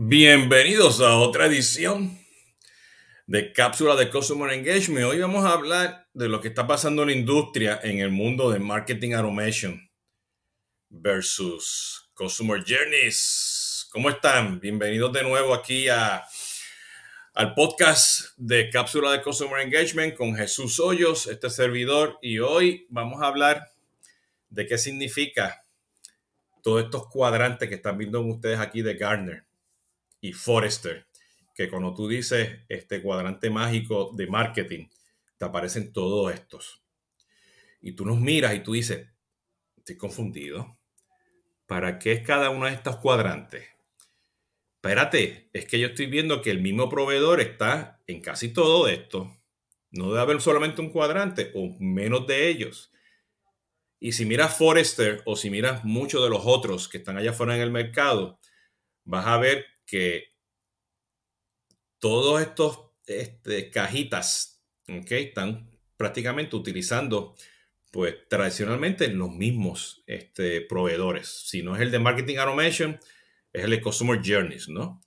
Bienvenidos a otra edición de Cápsula de Customer Engagement. Hoy vamos a hablar de lo que está pasando en la industria en el mundo de marketing automation versus Customer Journeys. ¿Cómo están? Bienvenidos de nuevo aquí a, al podcast de Cápsula de Customer Engagement con Jesús Hoyos, este servidor, y hoy vamos a hablar de qué significa todos estos cuadrantes que están viendo ustedes aquí de Gartner y Forrester, que cuando tú dices este cuadrante mágico de marketing, te aparecen todos estos. Y tú nos miras y tú dices, estoy confundido. ¿Para qué es cada uno de estos cuadrantes? Espérate, es que yo estoy viendo que el mismo proveedor está en casi todo esto. No debe haber solamente un cuadrante o menos de ellos. Y si miras Forrester o si miras muchos de los otros que están allá afuera en el mercado, vas a ver que todos estos este, cajitas están prácticamente utilizando pues tradicionalmente los mismos este, proveedores. Si no es el de Marketing Automation, es el de Customer Journeys, ¿no?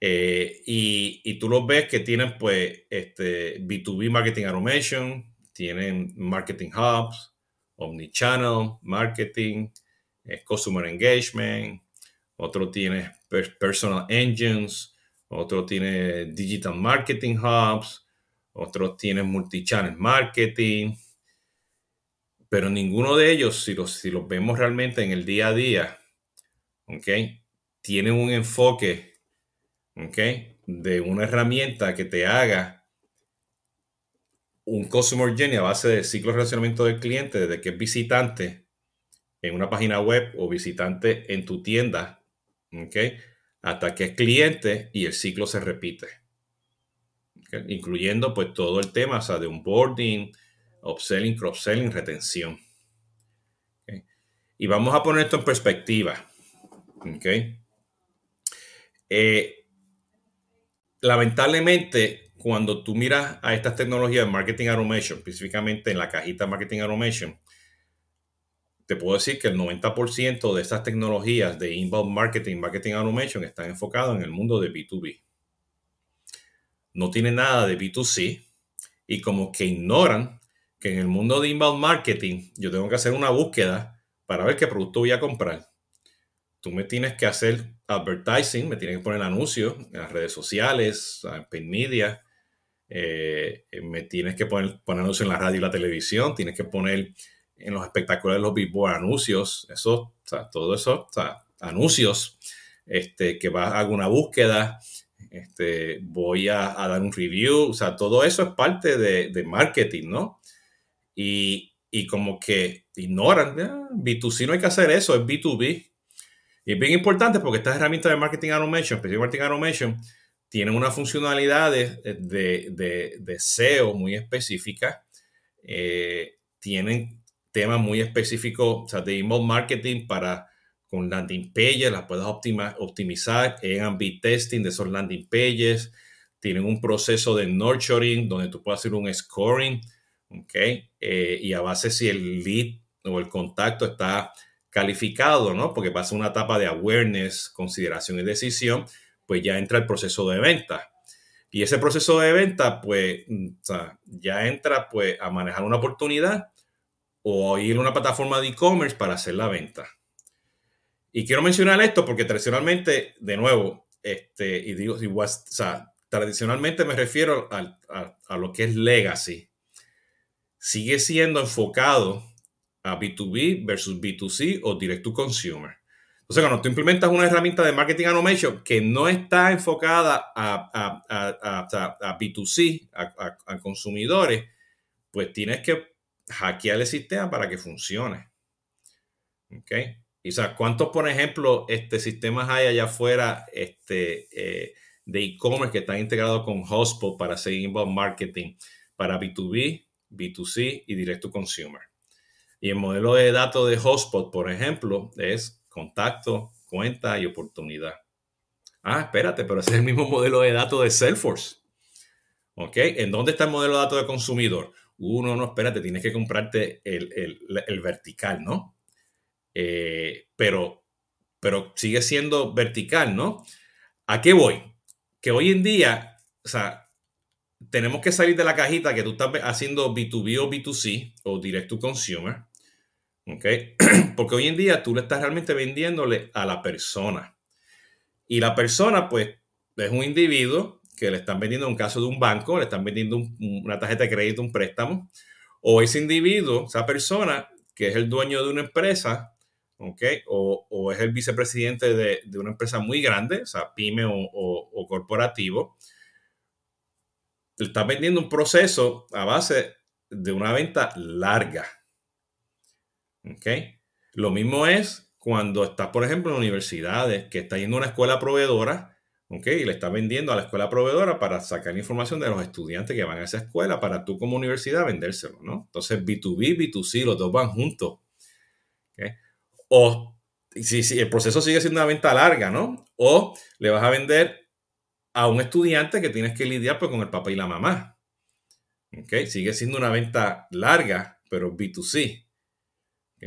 Eh, y, y, tú los ves que tienen pues este B2B Marketing Automation, tienen Marketing Hubs, Omnichannel Marketing, eh, Customer Engagement, otro tiene Personal Engines, otro tiene Digital Marketing Hubs, otro tiene Multichannel Marketing, pero ninguno de ellos, si los, si los vemos realmente en el día a día, ¿ok? Tiene un enfoque, ¿ok? De una herramienta que te haga un Customer Journey a base de ciclo de relacionamiento del cliente, desde que es visitante en una página web o visitante en tu tienda ¿okay? hasta que es cliente y el ciclo se repite. Incluyendo pues todo el tema, o sea, de onboarding, upselling, cross-selling, retención. Y vamos a poner esto en perspectiva. Eh, lamentablemente, cuando tú miras a estas tecnologías de marketing automation, específicamente en la cajita marketing automation, te puedo decir que el 90% de estas tecnologías de inbound marketing, marketing automation, están enfocadas en el mundo de B2B. No tiene nada de B2C y como que ignoran que en el mundo de inbound marketing yo tengo que hacer una búsqueda para ver qué producto voy a comprar. Tú me tienes que hacer advertising, me tienes que poner anuncios en las redes sociales, en paid media, eh, me tienes que poner, poner anuncios en la radio y la televisión, tienes que poner en los espectaculares, los billboard, anuncios, eso, o sea, todo eso, anuncios, este, que va hacer una búsqueda, este, voy a, dar un review, o sea, todo eso es parte de, marketing, ¿no? Y, como que ignoran, B2C no hay que hacer eso, es B2B. Y es bien importante porque estas herramientas de marketing automation, especialmente marketing automation, tienen una funcionalidad de, de, SEO muy específica. Eh, tienen temas muy específicos, o sea, de email marketing para con landing pages, las puedes optimizar en A-B testing de esos landing pages. Tienen un proceso de nurturing donde tú puedes hacer un scoring, ¿ok? Eh, y a base si el lead o el contacto está calificado, ¿no? Porque pasa una etapa de awareness, consideración y decisión, pues ya entra el proceso de venta. Y ese proceso de venta, pues, mm, o sea, ya entra, pues, a manejar una oportunidad o ir a una plataforma de e-commerce para hacer la venta. Y quiero mencionar esto porque tradicionalmente, de nuevo, este, y digo, igual, o sea, tradicionalmente me refiero a, a, lo que es legacy. Sigue siendo enfocado a B2B versus B2C o direct to consumer. Entonces, cuando tú implementas una herramienta de marketing automation que no está enfocada a, a, a B2C, a, consumidores, pues tienes que hackear el sistema para que funcione. ¿Ok? Y o sea, ¿cuántos, por ejemplo, este, sistemas hay allá afuera este, eh, de e-commerce que están integrados con Hotspot para hacer inbound marketing para B2B, B2C y direct to consumer? Y el modelo de datos de Hotspot, por ejemplo, es contacto, cuenta y oportunidad. Ah, espérate, pero es el mismo modelo de datos de Salesforce. ¿Ok? ¿En dónde está el modelo de datos de consumidor? Uno, no, espérate, tienes que comprarte el, vertical, ¿no? Eh, pero, pero sigue siendo vertical, ¿no? ¿A qué voy? Que hoy en día, o sea, tenemos que salir de la cajita que tú estás haciendo B2B o B2C o direct to consumer. ¿Ok? Porque hoy en día tú le estás realmente vendiéndole a la persona. Y la persona, pues, es un individuo que le están vendiendo, en un caso de un banco, le están vendiendo una tarjeta de crédito, un préstamo, o ese individuo, esa persona, que es el dueño de una empresa, ¿ok? O, es el vicepresidente de, una empresa muy grande, o sea, pyme o, corporativo, le está vendiendo un proceso a base de una venta larga. ¿Ok? Lo mismo es cuando estás, por ejemplo, en universidades, que está yendo a una escuela proveedora, ¿ok? Y le está vendiendo a la escuela proveedora para sacar información de los estudiantes que van a esa escuela para tú como universidad vendérselo, ¿no? Entonces, B2B, B2C, los dos van juntos. ¿ok? O si, si el proceso sigue siendo una venta larga, ¿no? O le vas a vender a un estudiante que tienes que lidiar pues, con el papá y la mamá. ¿Ok? Sigue siendo una venta larga, pero B2C. ¿Ok?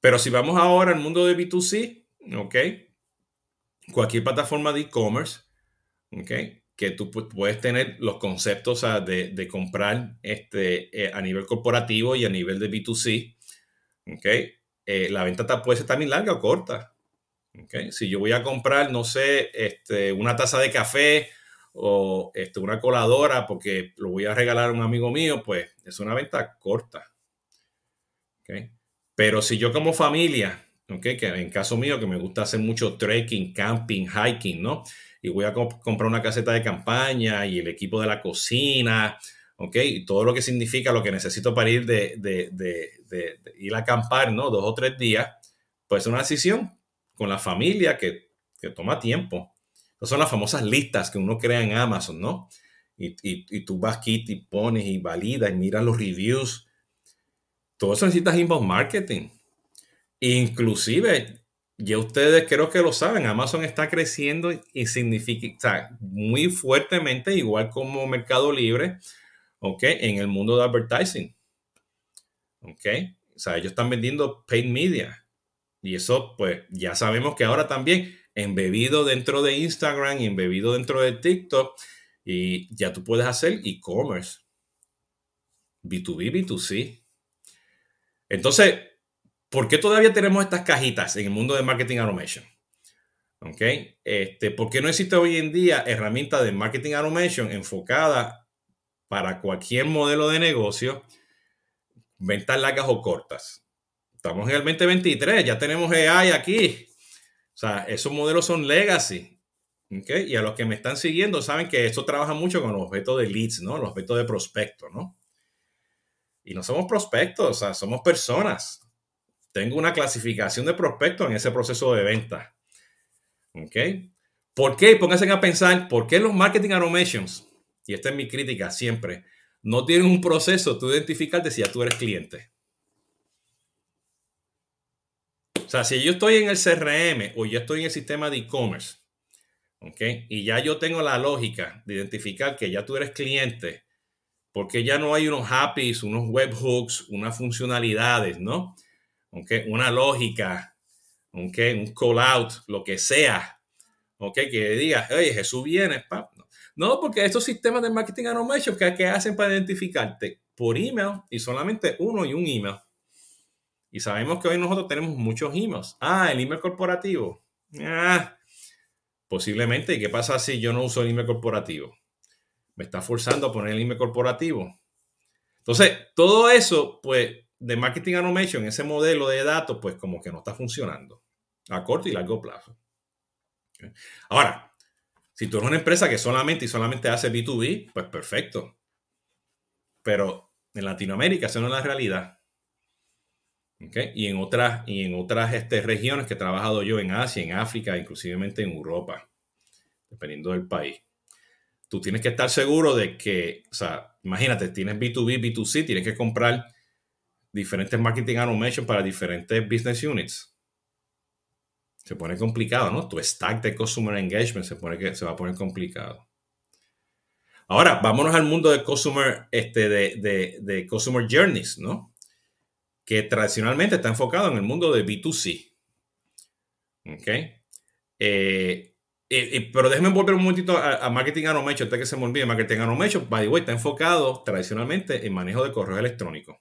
Pero si vamos ahora al mundo de B2C, ¿ok? Cualquier plataforma de e-commerce, ¿ok? Que tú puedes tener los conceptos de, comprar este, eh, a nivel corporativo y a nivel de B2C, ¿ok? Eh, la venta puede ser también larga o corta. ¿okay? Si yo voy a comprar, no sé, este, una taza de café o este, una coladora porque lo voy a regalar a un amigo mío, pues es una venta corta. ¿okay? Pero si yo como familia, ¿okay? que en caso mío que me gusta hacer mucho trekking, camping, hiking, ¿no? Y voy a comprar una caseta de campaña y el equipo de la cocina, ¿ok? Y todo lo que significa lo que necesito para ir de, ir a acampar, ¿no? Dos o tres días, pues es una decisión con la familia que, toma tiempo. Esas son las famosas listas que uno crea en Amazon, ¿no? Y, y, tú vas aquí y pones y validas y miras los reviews. Todo eso necesitas inbound marketing. Inclusive, ya ustedes creo que lo saben, Amazon está creciendo y significa, muy fuertemente, igual como Mercado Libre, ¿ok? En el mundo de advertising, ¿ok? O sea, ellos están vendiendo paid media. Y eso, pues, ya sabemos que ahora también embebido dentro de Instagram embebido dentro de TikTok, y ya tú puedes hacer e-commerce. B2B, B2C. Entonces, ¿por qué todavía tenemos estas cajitas en el mundo de marketing automation? ¿Ok? Este, ¿Por qué no existe hoy en día herramienta de marketing automation enfocada para cualquier modelo de negocio, ventas largas o cortas. Estamos en el 2023, ya tenemos AI aquí. O sea, esos modelos son legacy. ¿okay? Y a los que me están siguiendo saben que esto trabaja mucho con los objetos de leads, ¿no? Los objetos de prospecto, ¿no? Y no somos prospectos, o sea, somos personas. Tengo una clasificación de prospectos en ese proceso de venta. ¿Ok? ¿Por qué? Pónganse a pensar, ¿por qué los marketing automations y esta es mi crítica siempre, no tienen un proceso tú identificarte si ya tú eres cliente. O sea, si yo estoy en el CRM o yo estoy en el sistema de e-commerce, ¿ok? Y ya yo tengo la lógica de identificar que ya tú eres cliente, porque ya no hay unos happies, unos webhooks, unas funcionalidades, ¿no? ¿Ok? Una lógica, ¿ok? Un call out, lo que sea, ¿ok? Que diga, oye, Jesús viene, pap. No, porque estos sistemas de marketing automation, ¿qué, hacen para identificarte? Por email y solamente uno y un email. Y sabemos que hoy nosotros tenemos muchos emails. Ah, el email corporativo. Ah, posiblemente. ¿Y qué pasa si yo no uso el email corporativo? Me está forzando a poner el email corporativo. Entonces, todo eso, pues, de marketing automation, ese modelo de datos, pues como que no está funcionando a corto y largo plazo. Ahora, si tú eres una empresa que solamente y solamente hace B2B, pues perfecto. Pero en Latinoamérica eso no es la realidad. Y en otras, y en otras este, regiones que he trabajado yo en Asia, en África, inclusivemente en Europa, dependiendo del país. Tú tienes que estar seguro de que, o sea, imagínate, tienes B2B, B2C, tienes que comprar diferentes marketing automation para diferentes business units se pone complicado, ¿no? Tu stack de customer engagement se, pone que, se va a poner complicado. Ahora, vámonos al mundo de customer, este, de, de, customer journeys, ¿no? Que tradicionalmente está enfocado en el mundo de B2C. ¿Ok? Eh, pero déjenme volver un momentito a, Marketing Automation, antes que se me olvide. Marketing Automation, by the way, está enfocado tradicionalmente en manejo de correos electrónicos.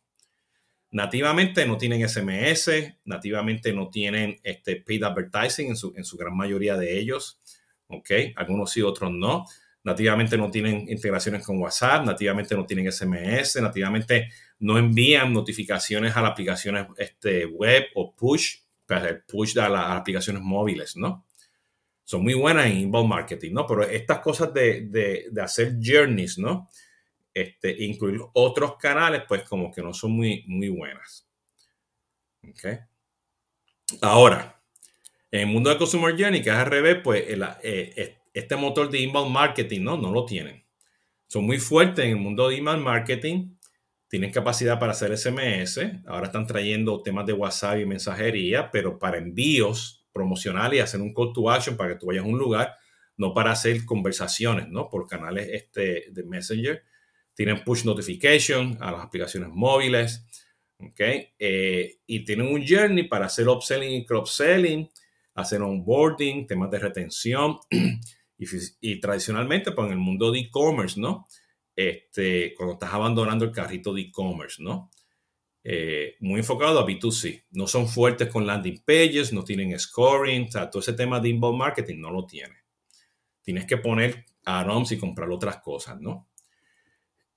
Nativamente no tienen SMS, nativamente no tienen este paid advertising en su, en su gran mayoría de ellos. ¿Ok? Algunos sí, otros no. Nativamente no tienen integraciones con WhatsApp, nativamente no tienen SMS, nativamente no envían notificaciones a las aplicaciones este, web o push, para el push a, las aplicaciones móviles, ¿no? Son muy buenas en inbound marketing, ¿no? Pero estas cosas de, de, de hacer journeys, ¿no? Este, incluir otros canales, pues como que no son muy, muy buenas. Okay. Ahora, en el mundo de Consumer Journey, que es al revés, pues eh, este motor de inbound marketing no, no lo tienen. Son muy fuertes en el mundo de inbound marketing, tienen capacidad para hacer SMS, ahora están trayendo temas de WhatsApp y mensajería, pero para envíos promocionales y hacer un call to action para que tú vayas a un lugar, no para hacer conversaciones, ¿no? Por canales este, de Messenger tienen push notification a las aplicaciones móviles. ¿ok? Eh, y tienen un journey para hacer upselling y cross-selling, hacer onboarding, temas de retención. y, tradicionalmente, pues en el mundo de e-commerce, ¿no? Este, cuando estás abandonando el carrito de e-commerce, ¿no? Eh, muy enfocado a B2C. No son fuertes con landing pages, no tienen scoring, todo ese tema de inbound marketing no lo tiene. Tienes que poner add-ons y comprar otras cosas, ¿no?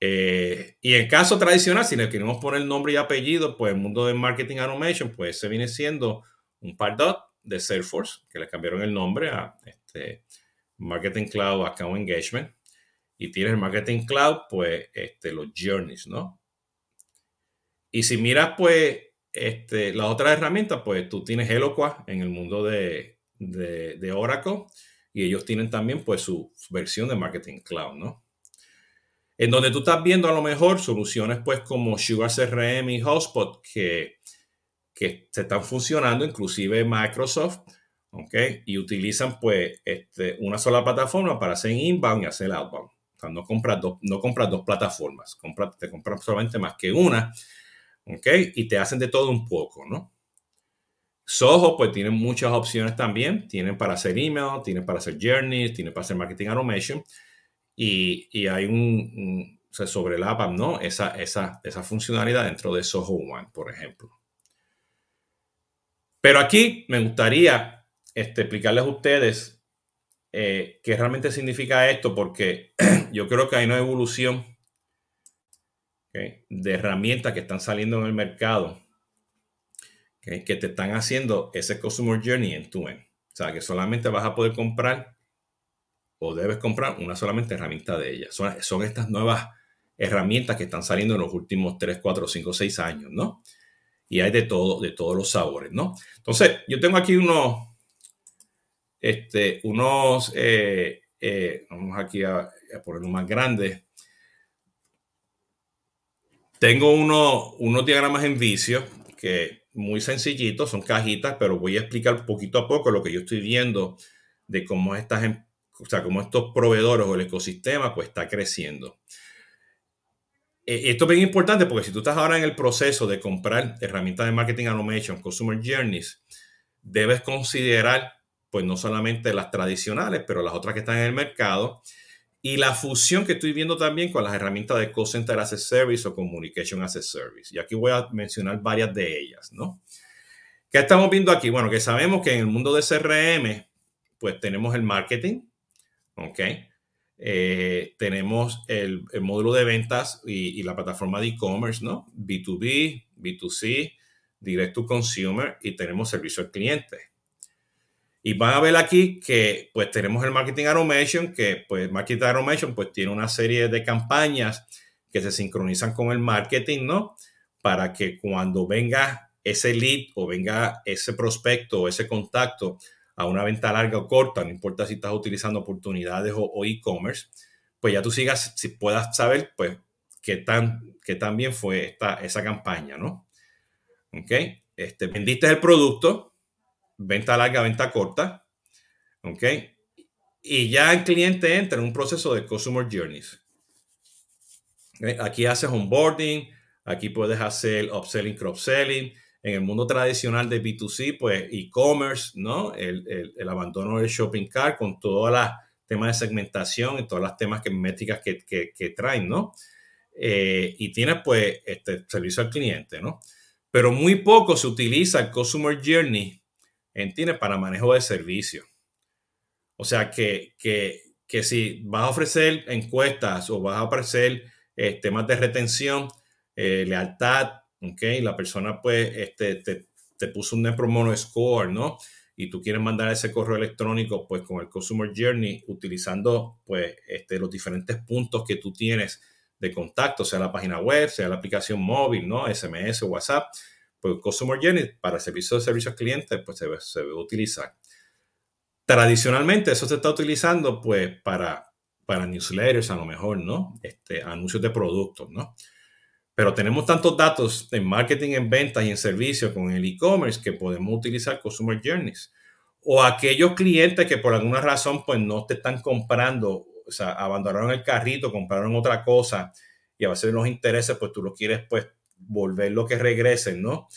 Eh, y en caso tradicional, si le queremos poner nombre y apellido, pues el mundo de marketing automation, pues se viene siendo un dot de Salesforce, que le cambiaron el nombre a este, Marketing Cloud Account Engagement. Y tienes el Marketing Cloud, pues este, los journeys, ¿no? Y si miras, pues, este, las otras herramientas, pues tú tienes Eloqua en el mundo de, de, Oracle y ellos tienen también, pues, su versión de Marketing Cloud, ¿no? En donde tú estás viendo a lo mejor soluciones pues como Sugar CRM y Hotspot que, que se están funcionando, inclusive Microsoft, ¿ok? Y utilizan pues este, una sola plataforma para hacer inbound y hacer outbound. O sea, no compras dos, no compras dos plataformas, compras, te compras solamente más que una, ¿ok? Y te hacen de todo un poco, ¿no? Soho pues tienen muchas opciones también, tienen para hacer email, tienen para hacer journeys, tienen para hacer marketing automation y, hay un, se sobrelapan, ¿no? Esa, esa, esa funcionalidad dentro de Soho One, por ejemplo. Pero aquí me gustaría este, explicarles a ustedes eh, qué realmente significa esto, porque yo creo que hay una evolución de herramientas que están saliendo en el mercado que te están haciendo ese Customer Journey en tu end. O sea, que solamente vas a poder comprar o debes comprar una solamente herramienta de ellas. Son, estas nuevas herramientas que están saliendo en los últimos 3, 4, 5, 6 años, ¿no? Y hay de todo, de todos los sabores, ¿no? Entonces, yo tengo aquí unos, este, unos, eh, eh, vamos aquí a, a ponerlo más grande. Tengo unos diagramas en vicio que muy sencillitos, son cajitas, pero voy a explicar poquito a poco lo que yo estoy viendo de cómo estas empresas o sea, como estos proveedores o el ecosistema, pues está creciendo. Eh, esto es bien importante porque si tú estás ahora en el proceso de comprar herramientas de marketing automation, consumer journeys, debes considerar, pues no solamente las tradicionales, pero las otras que están en el mercado y la fusión que estoy viendo también con las herramientas de Call Center as a Service o Communication as a Service. Y aquí voy a mencionar varias de ellas, ¿no? ¿Qué estamos viendo aquí? Bueno, que sabemos que en el mundo de CRM, pues tenemos el marketing, ¿ok? Eh, tenemos el, módulo de ventas y, la plataforma de e-commerce, ¿no? B2B, B2C, Direct to Consumer y tenemos servicio al cliente. Y van a ver aquí que pues tenemos el Marketing Automation, que pues Marketing Automation pues tiene una serie de campañas que se sincronizan con el marketing, ¿no? Para que cuando venga ese lead o venga ese prospecto o ese contacto a una venta larga o corta, no importa si estás utilizando oportunidades o, e-commerce, pues ya tú sigas, si puedas saber, pues, qué tan, qué tan bien fue esta, esa campaña, ¿no? ¿Ok? Este, vendiste el producto, venta larga, venta corta, ¿ok? Y ya el cliente entra en un proceso de Customer Journeys. Aquí haces onboarding, aquí puedes hacer upselling, cross-selling, en el mundo tradicional de B2C, pues e-commerce, ¿no? El, abandono del shopping cart con todas las temas de segmentación y todas las temas que, métricas que, que, traen, ¿no? Eh, y tienes pues este servicio al cliente, ¿no? Pero muy poco se utiliza el Customer Journey, ¿entiendes? Para manejo de servicio. O sea que, que, si vas a ofrecer encuestas o vas a ofrecer eh, temas de retención, eh, lealtad, ¿ok? La persona pues este, te, puso un Net Promoter Score, ¿no? Y tú quieres mandar ese correo electrónico pues con el Customer Journey utilizando pues este, los diferentes puntos que tú tienes de contacto, sea la página web, sea la aplicación móvil, ¿no? SMS WhatsApp, pues Customer Journey para el servicio de servicios clientes pues se, se debe utilizar. Tradicionalmente eso se está utilizando pues para, para newsletters a lo mejor, ¿no? Este, anuncios de productos, ¿no? Pero tenemos tantos datos en marketing, en ventas y en servicios con el e-commerce que podemos utilizar Customer Journeys. O aquellos clientes que por alguna razón pues no te están comprando, o sea, abandonaron el carrito, compraron otra cosa y a base de los intereses pues tú lo quieres pues volver lo que regresen, ¿no?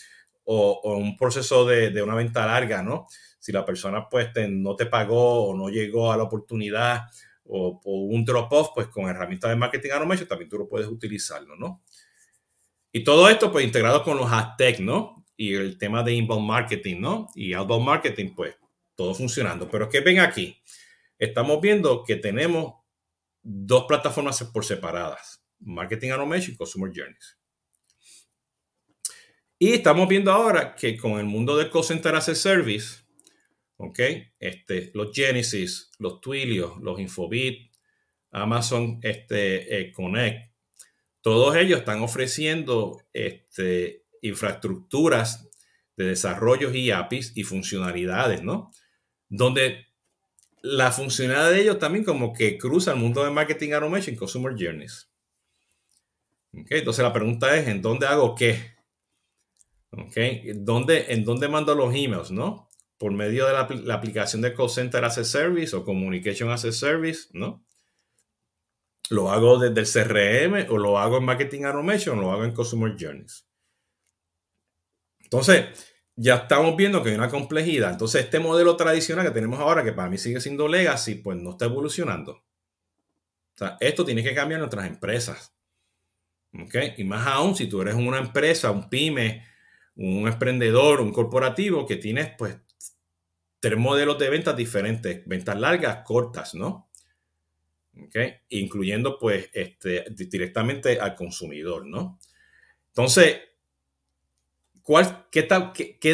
O, un proceso de, de, una venta larga, ¿no? Si la persona pues no te pagó o no llegó a la oportunidad o, un drop-off, pues con herramientas de marketing automation también tú lo puedes utilizarlo, ¿no? Y todo esto, pues, integrado con los hashtags, ¿no? Y el tema de inbound marketing, ¿no? Y outbound marketing, pues, todo funcionando. Pero que ven aquí, estamos viendo que tenemos dos plataformas por separadas, Marketing Automation y Customer Journeys. Y estamos viendo ahora que con el mundo de Call Center as a Service, ¿ok? Este, los Genesis, los Twilio, los Infobit, Amazon este, eh, Connect, todos ellos están ofreciendo este, infraestructuras de desarrollo y APIs y funcionalidades, ¿no? Donde la funcionalidad de ellos también como que cruza el mundo de marketing automation consumer journeys. Entonces la pregunta es, ¿en dónde hago qué? Okay. ¿Dónde, ¿En dónde mando los emails, no? Por medio de la, la, aplicación de Call Center as a Service o Communication as a Service, ¿no? Lo hago desde el CRM o lo hago en Marketing Automation o lo hago en Customer Journeys. Entonces, ya estamos viendo que hay una complejidad. Entonces, este modelo tradicional que tenemos ahora, que para mí sigue siendo legacy, pues no está evolucionando. O sea, esto tiene que cambiar en otras empresas. ¿Ok? Y más aún si tú eres una empresa, un pyme, un emprendedor, un corporativo que tienes pues tres modelos de ventas diferentes, ventas largas, cortas, ¿no? Incluyendo pues este, directamente al consumidor, ¿no? Entonces, ¿cuál, qué,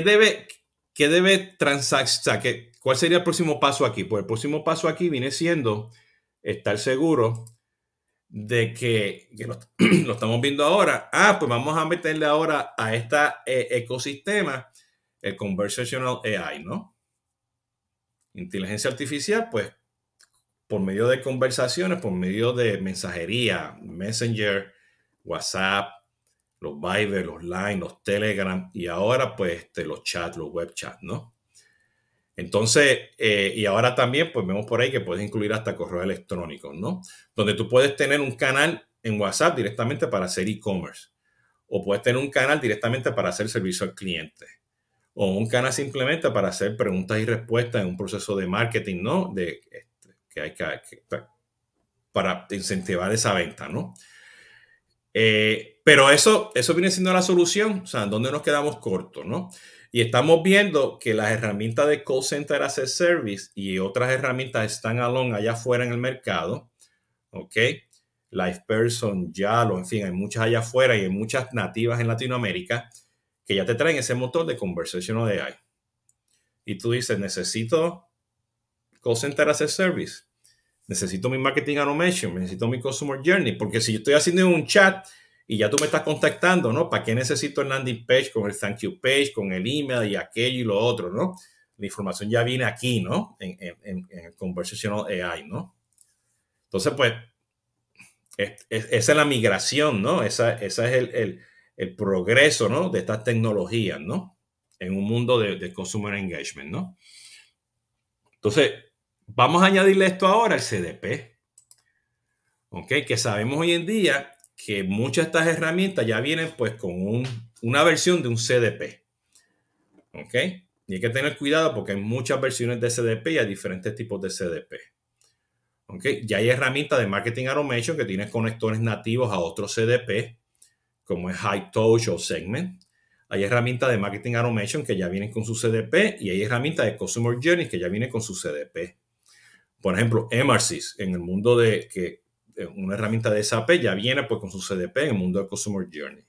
debe, qué debe transaccionar? ¿Cuál sería el próximo paso aquí? Pues el próximo paso aquí viene siendo estar seguro de que, lo, estamos viendo ahora. Ah, pues vamos a meterle ahora a este ecosistema el conversational AI, ¿no? Inteligencia artificial, pues por medio de conversaciones, por medio de mensajería, Messenger, WhatsApp, los Viber, los Line, los Telegram y ahora pues este, los chats, los web chats, ¿no? Entonces, eh, y ahora también pues vemos por ahí que puedes incluir hasta correo electrónico, ¿no? Donde tú puedes tener un canal en WhatsApp directamente para hacer e-commerce o puedes tener un canal directamente para hacer servicio al cliente o un canal simplemente para hacer preguntas y respuestas en un proceso de marketing, ¿no? De, que hay que, para incentivar esa venta, ¿no? Eh, pero eso, eso viene siendo la solución, o sea, ¿dónde nos quedamos cortos, no? Y estamos viendo que las herramientas de call center as a service y otras herramientas están along allá afuera en el mercado, ¿ok? Life Person, Yalo, en fin, hay muchas allá afuera y hay muchas nativas en Latinoamérica que ya te traen ese motor de conversational AI. Y tú dices, necesito call center as a service. Necesito mi marketing automation, necesito mi customer journey, porque si yo estoy haciendo un chat y ya tú me estás contactando, ¿no? ¿Para qué necesito el landing page con el thank you page, con el email y aquello y lo otro, ¿no? La información ya viene aquí, ¿no? En, en, el conversational AI, ¿no? Entonces, pues, esa es la migración, ¿no? Esa, esa es el, el, progreso, ¿no? De estas tecnologías, ¿no? En un mundo de consumer engagement, ¿no? Entonces, Vamos a añadirle esto ahora al CDP. ¿Ok? Que sabemos hoy en día que muchas de estas herramientas ya vienen pues con una versión de un CDP. ¿Ok? Y hay que tener cuidado porque hay muchas versiones de CDP y hay diferentes tipos de CDP. ¿Ok? Ya hay herramientas de marketing automation que tienen conectores nativos a otros CDP, como es High Touch o Segment. Hay herramientas de marketing automation que ya vienen con su CDP y hay herramientas de customer journey que ya vienen con su CDP. Por ejemplo, MRCs en el mundo de que una herramienta de SAP ya viene pues con su CDP en el mundo de customer journey.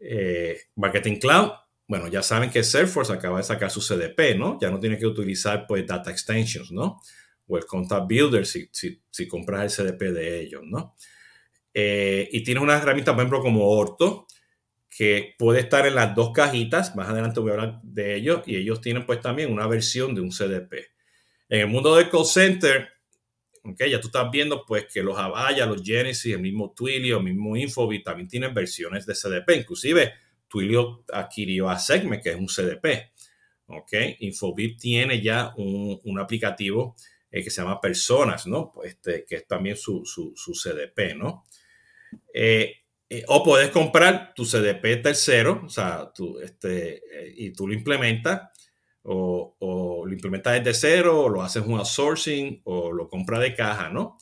Eh, marketing Cloud, bueno, ya saben que Salesforce acaba de sacar su CDP, ¿no? Ya no tiene que utilizar pues data extensions, ¿no? O el Contact Builder si, si, compras el CDP de ellos, ¿no? Eh, y tiene una herramienta, por ejemplo, como Orto, que puede estar en las dos cajitas. Más adelante voy a hablar de ellos. Y ellos tienen pues también una versión de un CDP. En el mundo del call center, okay, ya tú estás viendo pues que los Avaya, los Genesis, el mismo Twilio, el mismo Infobit también tienen versiones de CDP. Inclusive Twilio adquirió a Segment, que es un CDP. ¿ok? Infobit tiene ya un, aplicativo eh, que se llama Personas, ¿no? Este, que es también su, su, su CDP, ¿no? Eh, eh, o puedes comprar tu CDP tercero, o sea, tú, este, eh, y tú lo implementas, o, lo implementas desde cero, o lo haces un outsourcing, o lo compras de caja, ¿no?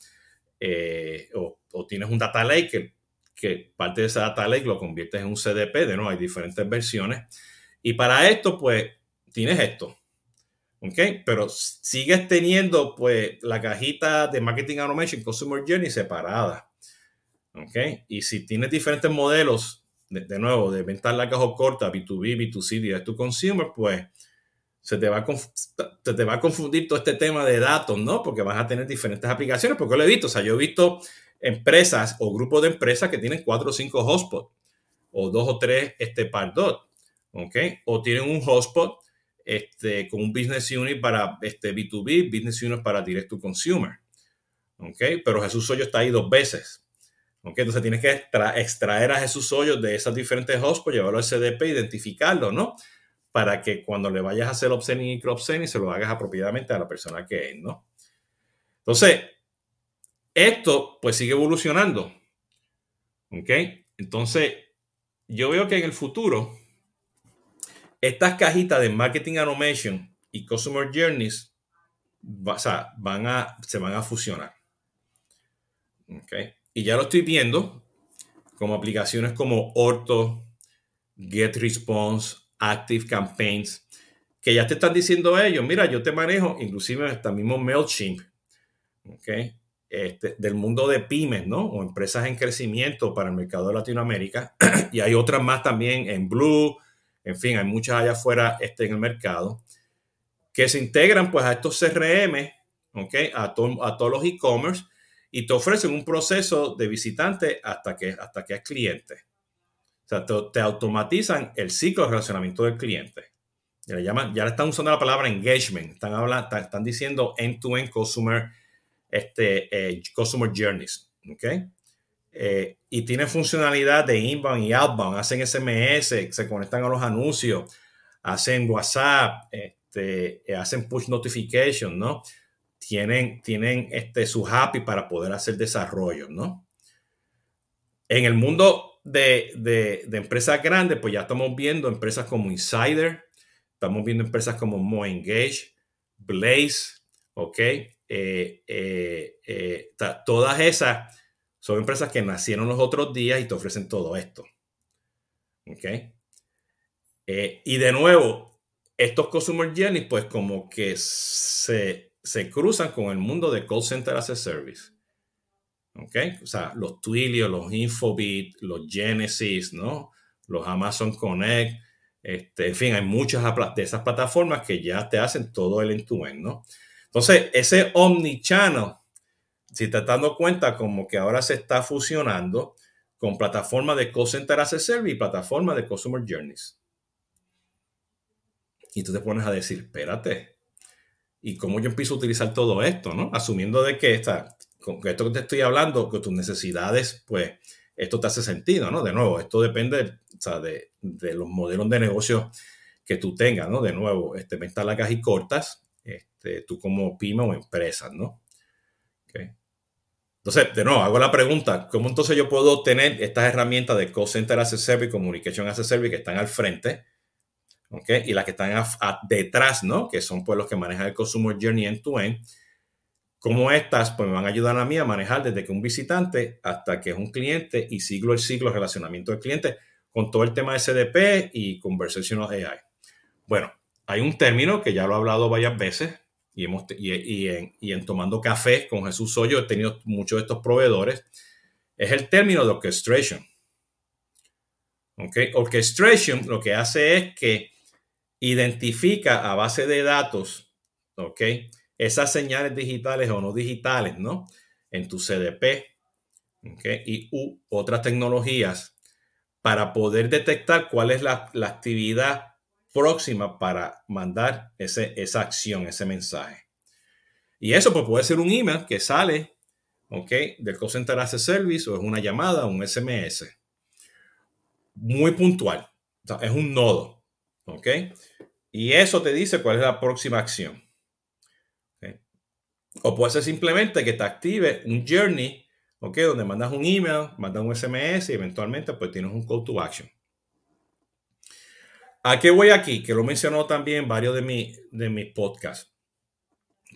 Eh, o, tienes un data lake que, parte de ese data lake lo conviertes en un CDP, de nuevo, hay diferentes versiones. Y para esto, pues, tienes esto. ¿Ok? Pero sigues teniendo, pues, la cajita de Marketing Automation Customer Journey separada. ¿ok? Y si tienes diferentes modelos, de, nuevo, de venta larga o corta, B2B, B2C, direct to consumer, pues se te, va a te va a confundir todo este tema de datos, ¿no? Porque vas a tener diferentes aplicaciones, porque lo he visto, o sea, yo he visto empresas o grupos de empresas que tienen cuatro o cinco hotspots, o dos o tres este, Pardot, ¿ok? O tienen un hotspot este, con un business unit para este, B2B, business unit para direct to consumer, ¿ok? Pero Jesús Hoyo está ahí dos veces, entonces tienes que extraer a Jesús Hoyos de esas diferentes hosts, pues llevarlo al CDP, identificarlo, ¿no? Para que cuando le vayas a hacer upselling y cross-selling se lo hagas apropiadamente a la persona que es, ¿no? Entonces, esto pues sigue evolucionando. ¿Ok? Entonces, yo veo que en el futuro, estas cajitas de marketing automation y customer journeys van a, se van a fusionar. ¿Ok? Y ya lo estoy viendo como aplicaciones como Orto, Get Response, Active Campaigns, que ya te están diciendo ellos, mira, yo te manejo, inclusive hasta mismo MailChimp, ¿okay? Este, del mundo de pymes, ¿no? O empresas en crecimiento para el mercado de Latinoamérica. y hay otras más también en Blue, en fin, hay muchas allá afuera este, en el mercado, que se integran pues a estos CRM, ¿ok? A, a todos los e-commerce y te ofrecen un proceso de visitante hasta que, hasta que es cliente. Sea, te, automatizan el ciclo de relacionamiento del cliente. Ya le, llaman, ya le están usando la palabra engagement. Están, hablando, están, diciendo end-to-end customer, este, eh, journeys. ¿okay? Eh, y tiene funcionalidad de inbound y outbound. Hacen SMS, se conectan a los anuncios, hacen WhatsApp, este, hacen push notification, ¿no? tienen, tienen este, su happy para poder hacer desarrollo, ¿no? En el mundo de, de, empresas grandes, pues ya estamos viendo empresas como Insider, estamos viendo empresas como Mo Engage, Blaze, ¿ok? Eh, eh, eh, todas esas son empresas que nacieron los otros días y te ofrecen todo esto. ¿Ok? y de nuevo, estos Consumer Journeys, pues como que se se cruzan con el mundo de call center as a service. ¿Ok? O sea, los Twilio, los Infobit, los Genesis, ¿no? Los Amazon Connect. Este, en fin, hay muchas de esas plataformas que ya te hacen todo el end-to-end, ¿no? Entonces, ese omnichannel, si te estás dando cuenta, como que ahora se está fusionando con plataformas de call as a service y plataformas de customer journeys. Y tú te pones a decir, espérate, y cómo yo empiezo a utilizar todo esto, ¿no? Asumiendo de que esta, con esto que te estoy hablando, que tus necesidades, pues esto te hace sentido, ¿no? De nuevo, esto depende de, los modelos de negocio que tú tengas, ¿no? De nuevo, este, ventas largas y cortas, este, tú como pyme o empresa, ¿no? Entonces, de nuevo, hago la pregunta, ¿cómo entonces yo puedo tener estas herramientas de Call Center as a Service, Communication as a Service que están al frente ¿okay? y las que están detrás, ¿no? que son pues los que manejan el Consumer Journey end-to-end, como estas pues me van a ayudar a mí a manejar desde que un visitante hasta que es un cliente y siglo el siglo relacionamiento del cliente con todo el tema de CDP y Conversational AI. Bueno, hay un término que ya lo he hablado varias veces y, hemos, y, en, y en Tomando Café con Jesús Soyo he tenido muchos de estos proveedores, es el término de orchestration. Okay. Orchestration lo que hace es que identifica a base de datos, ¿ok? Esas señales digitales o no digitales, ¿no? En tu CDP, ¿ok? Y u, otras tecnologías para poder detectar cuál es la, actividad próxima para mandar ese, esa acción, ese mensaje. Y eso pues, puede ser un email que sale, ¿ok? Del Call Center Service o es una llamada, un SMS. Muy puntual. es un nodo, ¿ok? Y eso te dice cuál es la próxima acción. O puede ser simplemente que te active un journey ¿ok? Donde mandas un email, mandas un SMS y eventualmente pues tienes un call to action. ¿A qué voy aquí? Que lo mencionó también varios de, mi, de mis podcasts.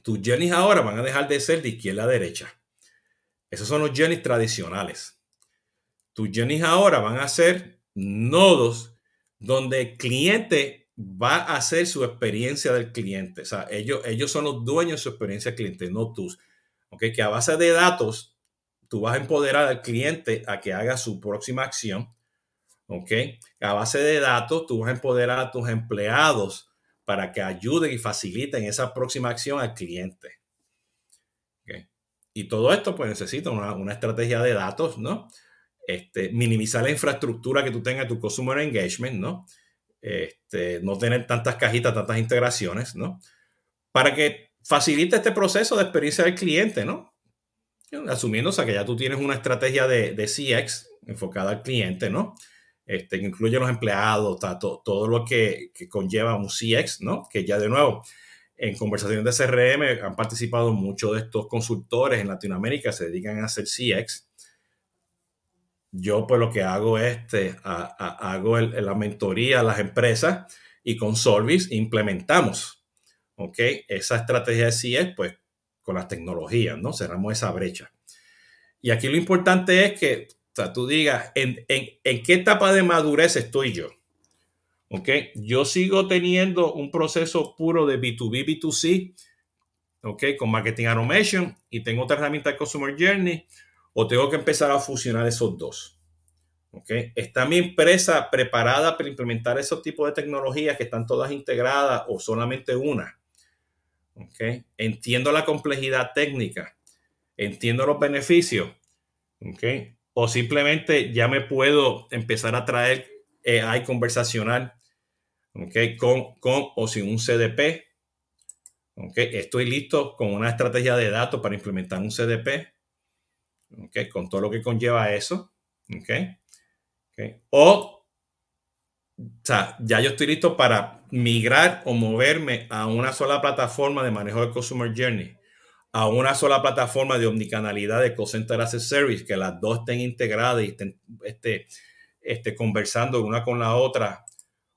Tus journeys ahora van a dejar de ser de izquierda a derecha. Esos son los journeys tradicionales. Tus journeys ahora van a ser nodos donde el cliente va a hacer su experiencia del cliente. O sea, ellos, ellos son los dueños de su experiencia cliente, no tú. ¿Ok? Que a base de datos tú vas a empoderar al cliente a que haga su próxima acción. ¿Ok? A base de datos, tú vas a empoderar a tus empleados para que ayuden y faciliten esa próxima acción al cliente. ¿Ok? Y todo esto, pues necesita una, estrategia de datos, ¿no? Este, minimizar la infraestructura que tú tengas, tu customer engagement, ¿no? Este, no tener tantas cajitas, tantas integraciones, ¿no? Para que facilite este proceso de experiencia del cliente, ¿no? asumiendo que ya tú tienes una estrategia de, CX enfocada al cliente, ¿no? Este, que incluye los empleados, todo lo que, conlleva un CX, ¿no? Que ya de nuevo, en conversaciones de CRM han participado muchos de estos consultores en Latinoamérica, se dedican a hacer CX. Yo pues lo que hago es, este, hago la mentoría a las empresas y con Solvis implementamos, ¿ok? Esa estrategia de CX, pues con las tecnologías, ¿no? Cerramos esa brecha. Y aquí lo importante es que tú digas, ¿en, qué etapa de madurez estoy yo? ¿Ok? Yo sigo teniendo un proceso puro de B2B, B2C, ¿ok? Con Marketing Automation y tengo otra herramienta de Customer Journey, o tengo que empezar a fusionar esos dos. ¿Ok? ¿Está mi empresa preparada para implementar esos tipos de tecnologías que están todas integradas o solamente una? Okay. Entiendo la complejidad técnica, entiendo los beneficios, okay. o simplemente ya me puedo empezar a traer AI conversacional okay, con, con o sin un CDP. Okay. Estoy listo con una estrategia de datos para implementar un CDP, okay, con todo lo que conlleva eso. Okay. O o sea, ya yo estoy listo para migrar o moverme a una sola plataforma de manejo de Customer Journey, a una sola plataforma de omnicanalidad de Call Center as a Service, que las dos estén integradas y estén este, este, conversando una con la otra,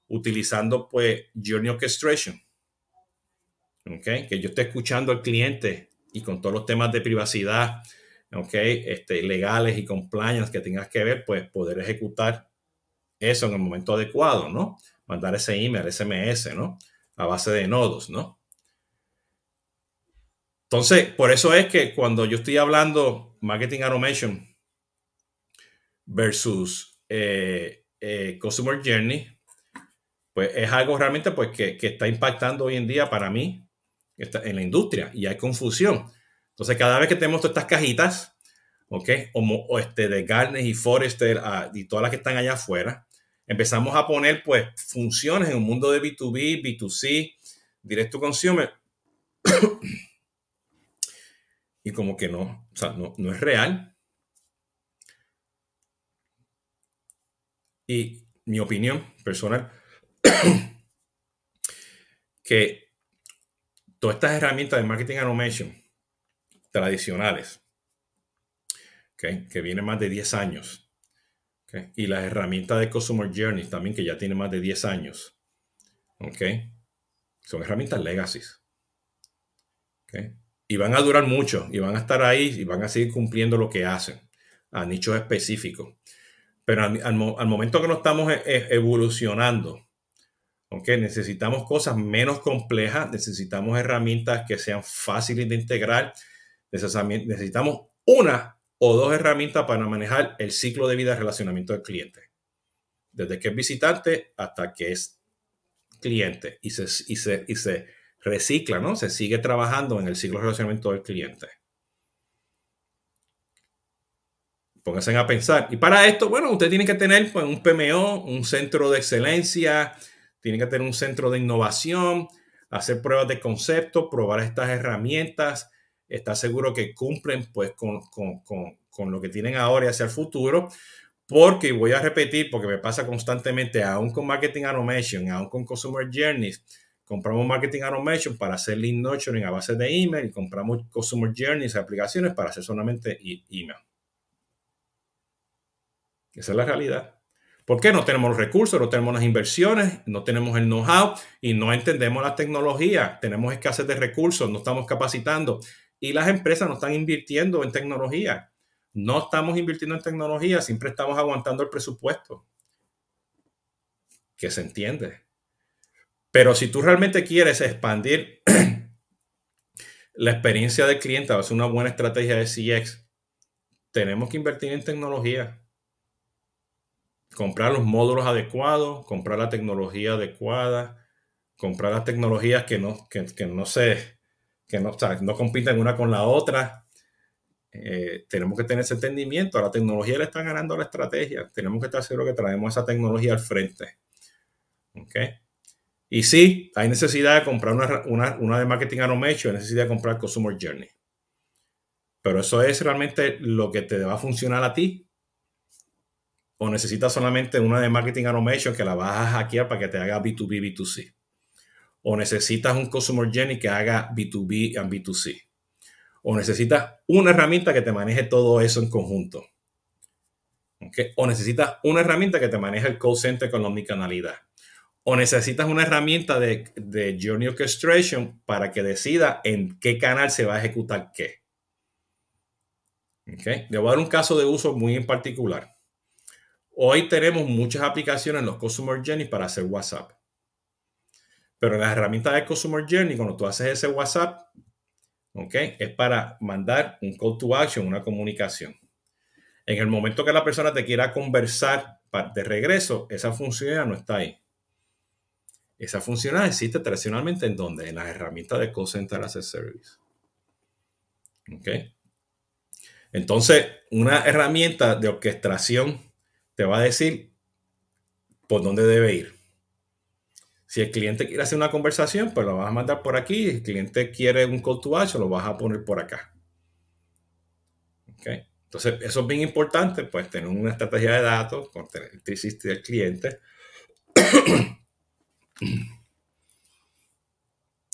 utilizando pues Journey Orchestration. Okay, que yo esté escuchando al cliente y con todos los temas de privacidad, okay, este, legales y compliance que tengas que ver, pues poder ejecutar eso en el momento adecuado, ¿no? Mandar ese email, SMS, ¿no? A base de nodos, ¿no? Entonces, por eso es que cuando yo estoy hablando marketing automation versus eh, eh, customer journey, pues es algo realmente pues, que, está impactando hoy en día para mí en la industria y hay confusión. Entonces, cada vez que tenemos todas estas cajitas, ¿ok? O, este, de Gartner y Forrester ah, y todas las que están allá afuera, empezamos a poner pues funciones en un mundo de B2B, B2C, directo consumer. y como que no, o sea, no es real. Y mi opinión personal, que todas estas herramientas de marketing automation tradicionales, que vienen más de 10 años, y las herramientas de Customer Journey también, que ya tiene más de 10 años. ¿Ok? Son herramientas legacy. Y van a durar mucho y van a estar ahí y van a seguir cumpliendo lo que hacen a nichos específicos. Pero al, momento que no estamos e, e, evolucionando, ¿okay? necesitamos cosas menos complejas, necesitamos herramientas que sean fáciles de integrar, necesitamos una o dos herramientas para manejar el ciclo de vida de relacionamiento del cliente. Desde que es visitante hasta que es cliente y se, y se, y se recicla, ¿no? Se sigue trabajando en el ciclo de relacionamiento del cliente. Pónganse a pensar. Y para esto, bueno, usted tiene que tener pues, un PMO, un centro de excelencia, tiene que tener un centro de innovación, hacer pruebas de concepto, probar estas herramientas, estar seguro que cumplen pues con, con lo que tienen ahora y hacia el futuro. Porque voy a repetir, porque me pasa constantemente, aún con Marketing Automation, aún con Customer Journeys, compramos Marketing Automation para hacer lead nurturing a base de email y compramos Customer Journeys, aplicaciones para hacer solamente email. Esa es la realidad. ¿Por qué no tenemos los recursos, no tenemos las inversiones, no tenemos el know-how y no entendemos la tecnología? Tenemos escasez de recursos, no estamos capacitando y las empresas no están invirtiendo en tecnología. No estamos invirtiendo en tecnología, siempre estamos aguantando el presupuesto. Que se entiende. Pero si tú realmente quieres expandir la experiencia del cliente, va a una buena estrategia de CX, tenemos que invertir en tecnología comprar los módulos adecuados, comprar la tecnología adecuada, comprar las tecnologías que no, que, no se, que no, no compiten una con la otra. Eh, tenemos que tener ese entendimiento. La tecnología le está ganando la estrategia. Tenemos que estar seguros que traemos esa tecnología al frente. ¿Okay? Y sí, hay necesidad de comprar una, una, una de marketing automation, hay necesidad de comprar Consumer Journey. Pero eso es realmente lo que te va a funcionar a ti o necesitas solamente una de marketing automation que la vas a hackear para que te haga B2B, B2C. O necesitas un customer journey que haga B2B y B2C. O necesitas una herramienta que te maneje todo eso en conjunto. O necesitas una herramienta que te maneje el call center con la omnicanalidad. O necesitas una herramienta de, de Journey Orchestration para que decida en qué canal se va a ejecutar qué. Okay. Le voy a dar un caso de uso muy en particular. Hoy tenemos muchas aplicaciones en los Customer Journey para hacer WhatsApp. Pero las herramientas de Customer Journey, cuando tú haces ese WhatsApp, ¿ok? Es para mandar un call to action, una comunicación. En el momento que la persona te quiera conversar de regreso, esa función no está ahí. Esa función existe tradicionalmente en donde? En las herramientas de Call Center as Service. ¿Ok? Entonces, una herramienta de orquestación te va a decir por dónde debe ir. Si el cliente quiere hacer una conversación, pues lo vas a mandar por aquí. Si el cliente quiere un call to action, lo vas a poner por acá. Okay. Entonces, eso es bien importante, pues tener una estrategia de datos con el 360 del cliente.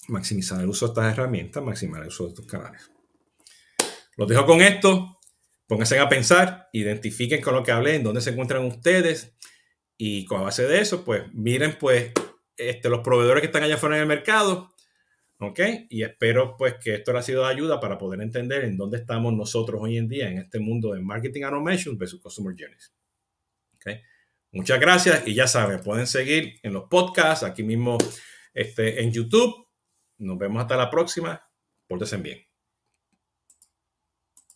maximizar el uso de estas herramientas, maximizar el uso de estos canales. Los dejo con esto. Pónganse a pensar, identifiquen con lo que hablé, en dónde se encuentran ustedes y con base de eso, pues miren pues este, los proveedores que están allá afuera en el mercado, ¿ok? Y espero pues que esto les ha sido de ayuda para poder entender en dónde estamos nosotros hoy en día en este mundo de marketing automation versus customer journeys. ¿ok? Muchas gracias y ya saben, pueden seguir en los podcasts, aquí mismo este, en YouTube. Nos vemos hasta la próxima. Pórtense bien.